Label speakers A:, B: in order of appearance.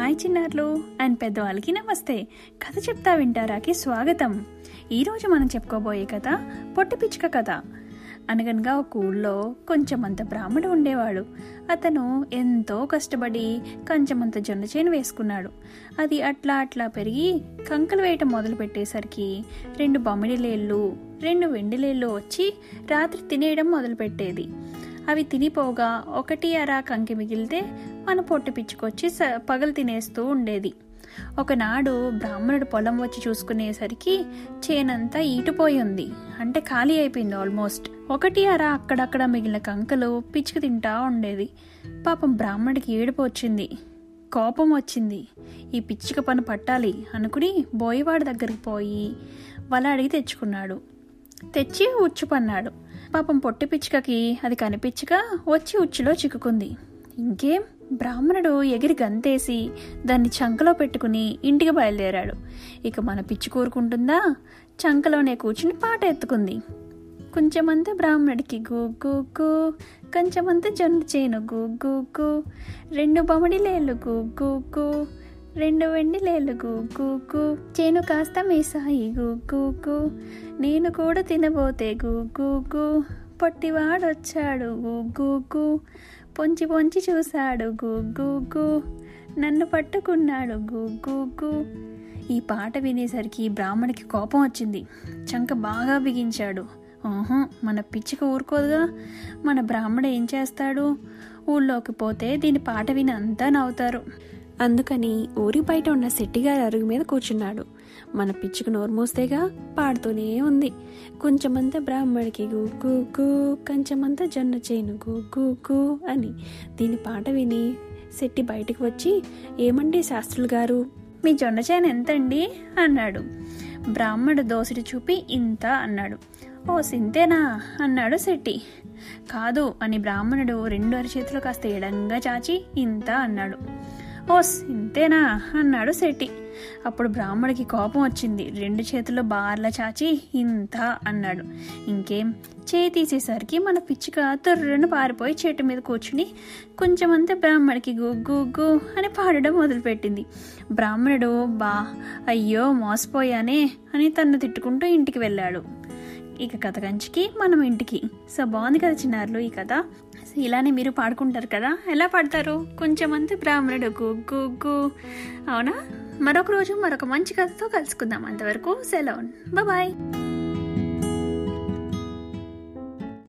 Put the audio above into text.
A: Hi చిన్నారులు and పెద్దవాళ్ళకి నమస్తే. కథ చెప్తా వింటారాకి స్వాగతం. ఈరోజు మనం చెప్పుకోబోయే కథ పొట్టి పిచ్చుక కథ. అనగనగా ఒక ఊళ్ళో కొంచెమంత బ్రాహ్మడు ఉండేవాడు. అతను ఎంతో కష్టపడి కొంచెమంత జొన్న చేను వేసుకున్నాడు. అది అట్లా అట్లా పెరిగి కంకలు వేయటం మొదలు పెట్టేసరికి రెండు బొమ్మిడిలేళ్ళు రెండు వెండిలేళ్ళు వచ్చి రాత్రి తినేయడం మొదలుపెట్టేది అవి తినిపోగా ఒకటి అర కంకి మిగిలితే మన పొట్టు పిచ్చుకొచ్చి స- పగలు తినేస్తూ ఉండేది. ఒకనాడు బ్రాహ్మణుడు పొలం వచ్చి చూసుకునేసరికి చేనంతా ఈటుపోయి ఉంది అంటే ఖాళీ అయిపోయింది ఆల్మోస్ట్. ఒకటి అర అక్కడక్కడ మిగిలిన కంకలు పిచ్చుకు తింటా ఉండేది. పాపం బ్రాహ్మణుడికి ఏడుపు వచ్చింది. కోపం వచ్చింది. ఈ పిచ్చుక పని పట్టాలి అనుకుని బోయవాడి దగ్గరికి పోయి వల అడిగి తెచ్చుకున్నాడు. తెచ్చి ఉచ్చు పన్నాడు పాపం పొట్టి పిచ్చుకకి అది కనిపించక వచ్చి ఉచ్చులో చిక్కుకుంది. ఇంకేం? బ్రాహ్మణుడు ఎగిరి గంతేసి దాన్ని చంకలో పెట్టుకుని ఇంటికి బయలుదేరాడు. ఇక మన పిచ్చి కోరుకుంటుందా? చంకలోనే కూర్చుని పాట ఎత్తుకుంది. కొంచెమంతా బ్రాహ్మణుడికి గు కొంచెమంతా జొన్న చేను గు రెండు బొమ్మడిలేళ్ళు గు గు రెండు వెండిలేళ్ళు గు గు చేను కాస్త మీసాయి గు నేను కూడా తినబోతే గు. పొట్టివాడొచ్చాడు గు పొంచి పొంచి చూశాడు. గుగ్గు గు నన్ను పట్టుకున్నాడు. గుగ్గు గు ఈ పాట వినేసరికి బ్రాహ్మణికి కోపం వచ్చింది. చంక బాగా బిగించాడు. ఓహో మన పిచ్చిక ఊరుకోదుగా. మన బ్రాహ్మణ ఏం చేస్తాడు? ఊళ్ళోకి పోతే దీని పాట విని అంతా నవ్వుతారు.
B: అందుకని ఊరి బయట ఉన్న శెట్టిగారి అరుగు మీద కూర్చున్నాడు. మన పిచ్చుకు నోరు మూస్తేగా పాడుతూనే ఉంది. కొంచెమంత బ్రాహ్మడికి గు గు కొంచెమంత జొన్న చేను గు అని దీని పాట విని శెట్టి బయటికి వచ్చి ఏమండి శాస్త్రులు గారు
A: మీ జొన్న చేను ఎంతండి? అన్నాడు. బ్రాహ్మడు దోసిడి చూపి ఇంత అన్నాడు. ఓ సింతేనా? అన్నాడు శెట్టి. కాదు అని బ్రాహ్మణుడు రెండు అరచేతులు కాస్త ఎడంగా చాచి ఇంత అన్నాడు. ఓస్ ఇంతేనా? అన్నాడు శెట్టి. అప్పుడు బ్రాహ్మడికి కోపం వచ్చింది. రెండు చేతుల్లో బార్లా చాచి ఇంత అన్నాడు. ఇంకేం? చేయి తీసేసరికి మన పిచ్చుక తొర్రను పారిపోయి చెట్టు మీద కూర్చుని కొంచెమంతా బ్రాహ్మడికి గుగ్గు గు అని పాడడం మొదలుపెట్టింది. బ్రాహ్మణుడు బా అయ్యో మోసపోయానే అని తన్ను తిట్టుకుంటూ ఇంటికి వెళ్ళాడు. ఇక కథ కంచికి మనం ఇంటికి. సో బాగుంది కదా చిన్నారులు ఈ కథ. సో ఇలానే మీరు పాడుకుంటారు కదా. ఎలా పాడతారు? కొంచెమంది బ్రాహ్మణుడు గుగ్గు గు అవునా? మరొక రోజు మరొక మంచి కథతో కలుసుకుందాం. అంతవరకు సెలవు. బాయ్